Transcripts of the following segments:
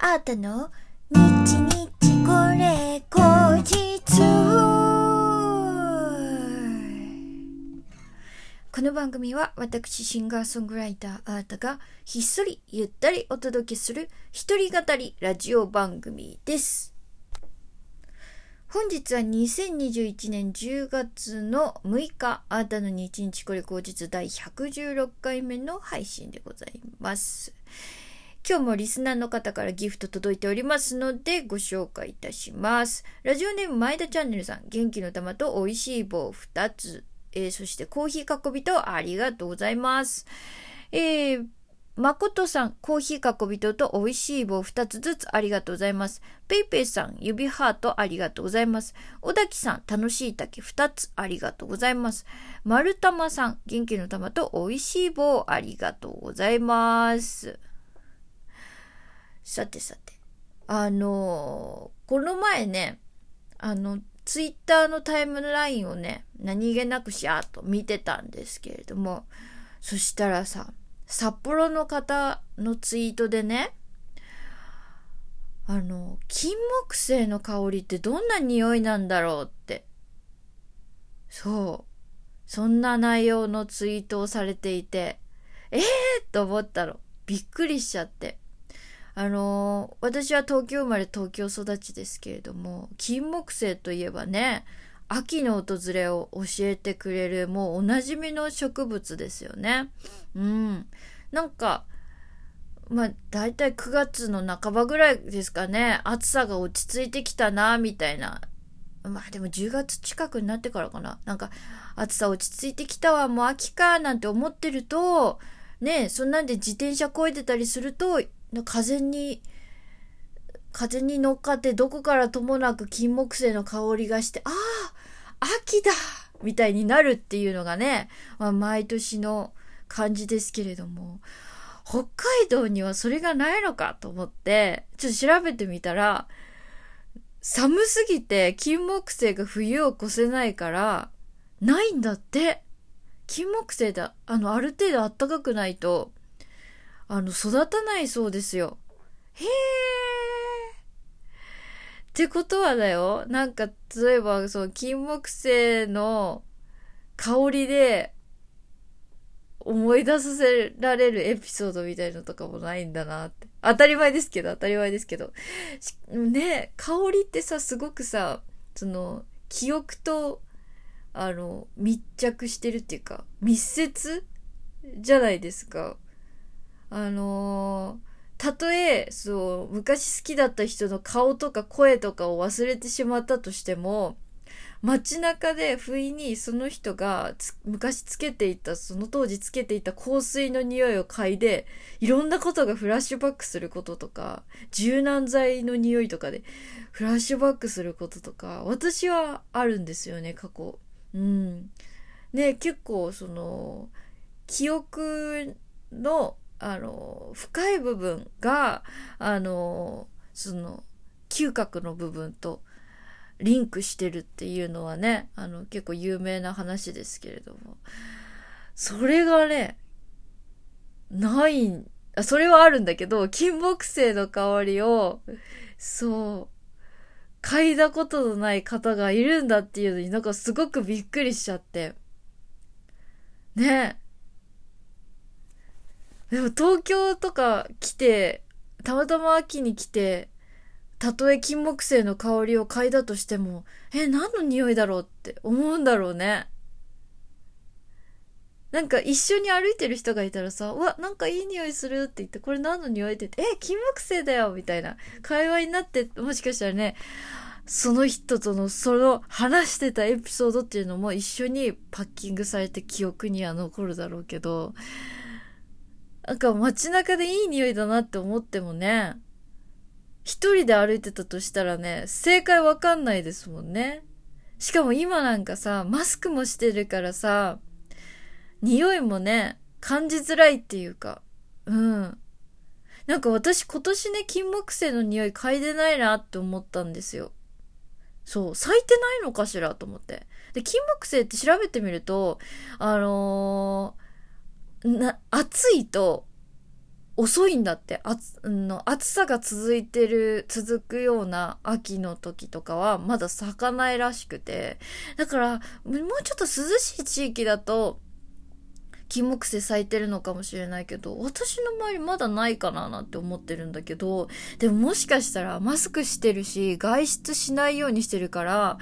あーたの？日日これ後日この番組は私シンガーソングライターあーたがひっそりゆったりお届けする一人語りラジオ番組です。本日は2021年10月の6日、あーたの日日これ後日第116回目の配信でございます。今日もリスナーの方からギフト届いておりますのでご紹介いたします。ラジオネーム前田チャンネルさん、元気の玉と美味しい棒2つ、えーそしてコーヒー囲びとありがとうございます。えー、誠さん、コーヒー囲びとと美味しい棒2つずつありがとうございます。ペイペイさん、指ハートありがとうございます。小滝さん、楽しい竹2つありがとうございます。丸玉さん、元気の玉と美味しい棒ありがとうございます。さてさて、あのこの前ね、あの、ツイッターのタイムラインをね、何気なくしゃーっと見てたんですけれども、そしたらさ、札幌の方のツイートでね、あの、金木犀の香りってどんな匂いなんだろうって。そう。そんな内容のツイートをされていて、えーと思ったの。びっくりしちゃって。あの私は東京生まれ東京育ちですけれども、金木犀といえばね、秋の訪れを教えてくれるもうおなじみの植物ですよね。うん。なんか、まあ、だいたい9月の半ばぐらいですかね、暑さが落ち着いてきたな、みたいな。まあでも10月近くになってからかな。なんか、暑さ落ち着いてきたわ、もう秋か、なんて思ってると、ねそんなんで自転車こいでたりすると、風に、風に乗っかってどこからともなく金木犀の香りがして、ああ秋だみたいになるっていうのがね、まあ、毎年の感じですけれども、北海道にはそれがないのかと思って、ちょっと調べてみたら、寒すぎて金木犀が冬を越せないから、ないんだって。金木犀だ。あの、ある程度暖かくないと、あの、育たないそうですよ。へー。ってことはだよ。なんか、例えば、そう、金木犀の香りで、思い出させられるエピソードみたいなのとかもないんだなって。当たり前ですけど、当たり前ですけど。ね、香りってさ、すごくさ、その、記憶と、あの、密着してるっていうか、密接じゃないですか。あのーたとえ、そう、昔好きだった人の顔とか声とかを忘れてしまったとしても、街中で不意にその人が昔つけていた、その当時つけていた香水の匂いを嗅いで、いろんなことがフラッシュバックすることとか、柔軟剤の匂いとかでフラッシュバックすることとか、私はあるんですよね、過去。うん。ね、結構その、記憶の、あの、深い部分が、あの、その、嗅覚の部分とリンクしてるっていうのはね、あの、結構有名な話ですけれども。それがね、ない、あ、それはあるんだけど、金木犀の香りを、そう、嗅いだことのない方がいるんだっていうのになんかすごくびっくりしちゃって。ねでも東京とか来て、たまたま秋に来て、たとえ金木犀の香りを嗅いだとしても、え、何の匂いだろうって思うんだろうね。なんか一緒に歩いてる人がいたらさ、うわ、なんかいい匂いするって言って、これ何の匂いって言って、え、金木犀だよみたいな会話になって、もしかしたらね、その人とのその話してたエピソードっていうのも一緒にパッキングされて記憶には残るだろうけど、なんか街中でいい匂いだなって思ってもね、一人で歩いてたとしたらね、正解わかんないですもんね。しかも今なんかさ、マスクもしてるからさ、匂いもね、感じづらいっていうか、うん。なんか私今年ね、金木犀の匂い嗅いでないなって思ったんですよ。そう、咲いてないのかしらと思って。で、金木犀って調べてみると、あのーな、暑いと、遅いんだって。暑の暑さが続いてる続くような秋の時とかはまだ咲かないらしくて。だからもうちょっと涼しい地域だと金木犀咲いてるのかもしれないけど私の周りまだないかななんて思ってるんだけどでももしかしたらマスクしてるし外出しないようにしてるから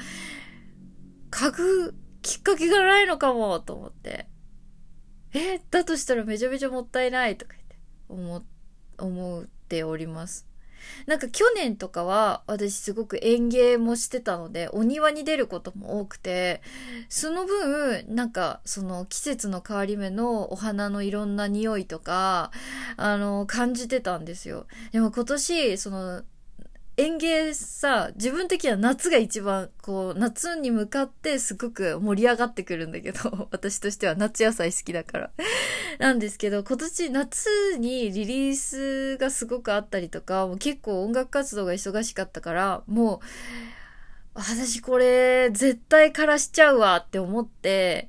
嗅ぐきっかけがないのかもと思って。えだとしたらめちゃめちゃもったいないとか言って思、思っております。なんか去年とかは私すごく園芸もしてたのでお庭に出ることも多くてその分なんかその季節の変わり目のお花のいろんな匂いとかあの感じてたんですよ。でも今年その園芸さ、自分的には夏が一番、こう、夏に向かってすごく盛り上がってくるんだけど、私としては夏野菜好きだから。なんですけど、今年夏にリリースがすごくあったりとか、もう結構音楽活動が忙しかったから、もう、私これ絶対枯らしちゃうわって思って、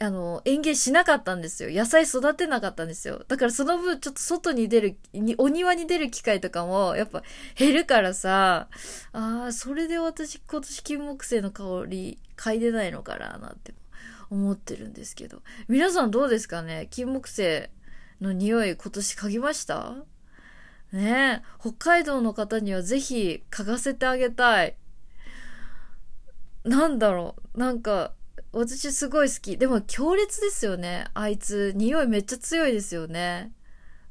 あの、園芸しなかったんですよ。野菜育てなかったんですよ。だからその分ちょっと外に出る、にお庭に出る機会とかもやっぱ減るからさ、ああ、それで私今年金木犀の香り嗅いでないのかななんて思ってるんですけど。皆さんどうですかね？金木犀の匂い今年嗅ぎました？ね北海道の方にはぜひ嗅がせてあげたい。なんだろう。なんか、私すごい好き。でも強烈ですよね。あいつ、匂いめっちゃ強いですよね。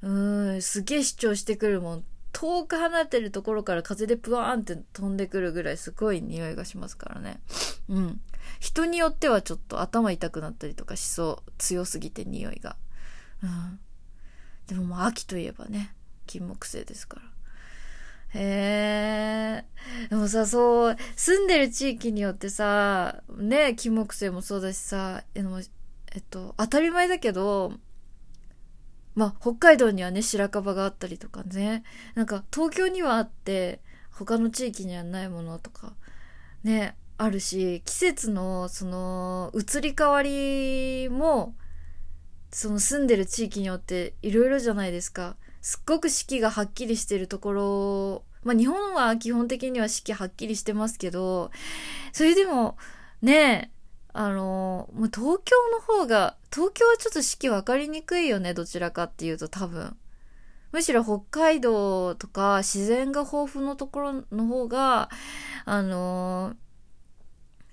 うん、すげえ主張してくるもん。遠く離れてるところから風でプワーンって飛んでくるぐらいすごい匂いがしますからね。うん。人によってはちょっと頭痛くなったりとかしそう。強すぎて匂いが。うん。でもまあ秋といえばね、金木犀ですから。へえ。でもさ、そう、住んでる地域によってさ、ね、金木犀もそうだしさ、えっと、当たり前だけど、まあ、北海道にはね、白樺があったりとかね、なんか東京にはあって、他の地域にはないものとか、ね、あるし、季節の、その、移り変わりも、その住んでる地域によっていろいろじゃないですか。すっごく四季がはっきりしてるところ、まあ日本は基本的には四季はっきりしてますけど、それでも、ねあの、もう東京の方が、東京はちょっと四季分かりにくいよね、どちらかっていうと多分。むしろ北海道とか自然が豊富のところの方が、あの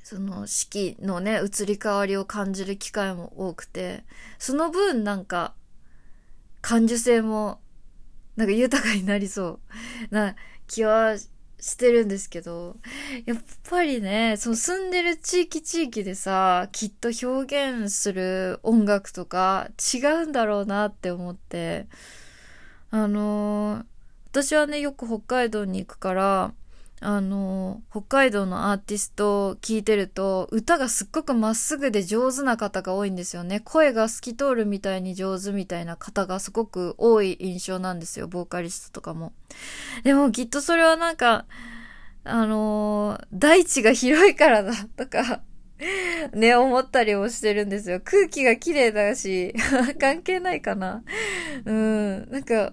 その四季のね、移り変わりを感じる機会も多くて、その分なんか、感受性もなんか豊かになりそう。な気はしてるんですけど、やっぱりね、その住んでる地域地域でさ、きっと表現する音楽とか違うんだろうなって思って、あのー、私はね、よく北海道に行くから、あの、北海道のアーティストを聴いてると、歌がすっごくまっすぐで上手な方が多いんですよね。声が透き通るみたいに上手みたいな方がすごく多い印象なんですよ。ボーカリストとかも。でもきっとそれはなんか、あの大地が広いからだとか ね、思ったりもしてるんですよ。空気が綺麗だし、関係ないかな。うん。なんか、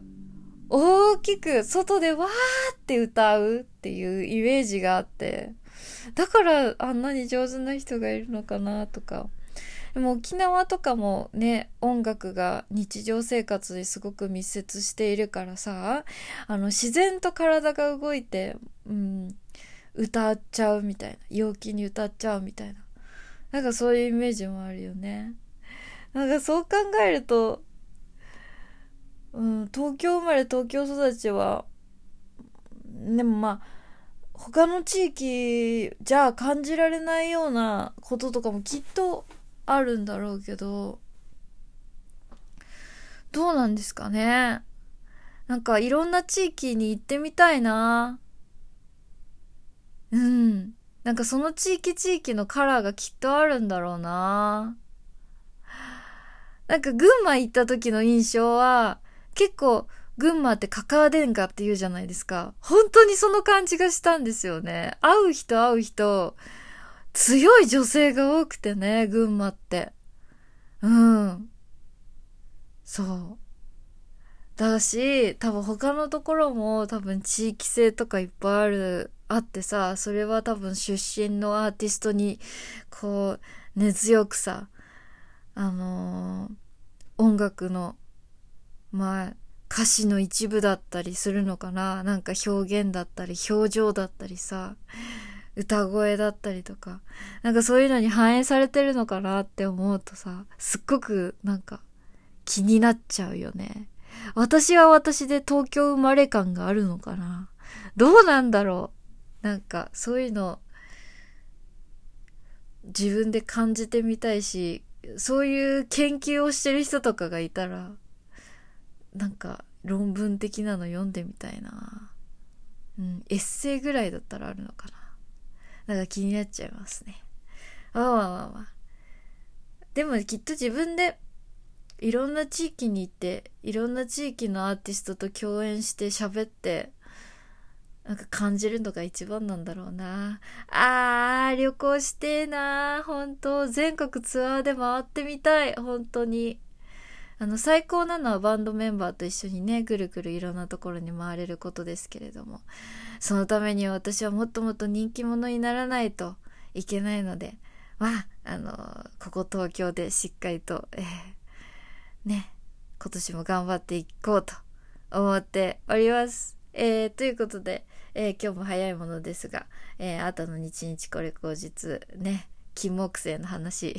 大きく外でわーって歌うっていうイメージがあって、だからあんなに上手な人がいるのかなとか。でも沖縄とかもね、音楽が日常生活にすごく密接しているからさ、あの自然と体が動いて、うん、歌っちゃうみたいな。陽気に歌っちゃうみたいな。なんかそういうイメージもあるよね。なんかそう考えると、うん、東京生まれ東京育ちは、でもまあ、他の地域じゃ感じられないようなこととかもきっとあるんだろうけど、どうなんですかね。なんかいろんな地域に行ってみたいな。うん。なんかその地域地域のカラーがきっとあるんだろうな。なんか群馬行った時の印象は、結構、群馬ってカカア殿下って言うじゃないですか。本当にその感じがしたんですよね。会う人会う人、強い女性が多くてね、群馬って。うん。そう。だし、多分他のところも多分地域性とかいっぱいある、あってさ、それは多分出身のアーティストに、こう、根強くさ、あのー、音楽の、まあ、歌詞の一部だったりするのかな。なんか表現だったり、表情だったりさ、歌声だったりとか、なんかそういうのに反映されてるのかなって思うとさ、すっごくなんか気になっちゃうよね。私は私で東京生まれ感があるのかな。どうなんだろう。なんかそういうの自分で感じてみたいし、そういう研究をしてる人とかがいたら、なんか論文的なの読んでみたいな。うん、エッセイぐらいだったらあるのかな。なんか気になっちゃいますね。まあまあまあまあ。でもきっと自分でいろんな地域に行って、いろんな地域のアーティストと共演して喋って、なんか感じるのが一番なんだろうな。あー、旅行してーな本当全国ツアーで回ってみたい。本当に。あの、最高なのはバンドメンバーと一緒にね、ぐるぐるいろんなところに回れることですけれども、そのためには私はもっともっと人気者にならないといけないので、まあ、あの、ここ東京でしっかりと、えー、ね、今年も頑張っていこうと思っております。えー、ということで、えー、今日も早いものですが、えー、あとの日々これ後日、ね、金木犀の話、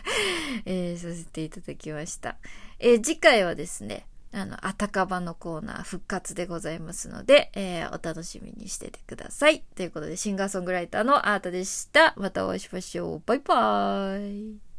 えー、させていただきました。えー、次回はですね、あの、あたかばのコーナー復活でございますので、えー、お楽しみにしててください。ということで、シンガーソングライターのアートでした。またお会いしましょう。バイバーイ。